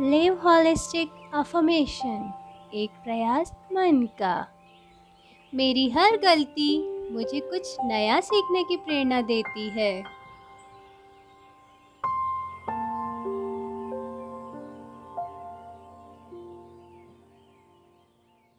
Live holistic affirmation एक प्रयास मन का मेरी हर गलती मुझे कुछ नया सीखने की प्रेरणा देती है।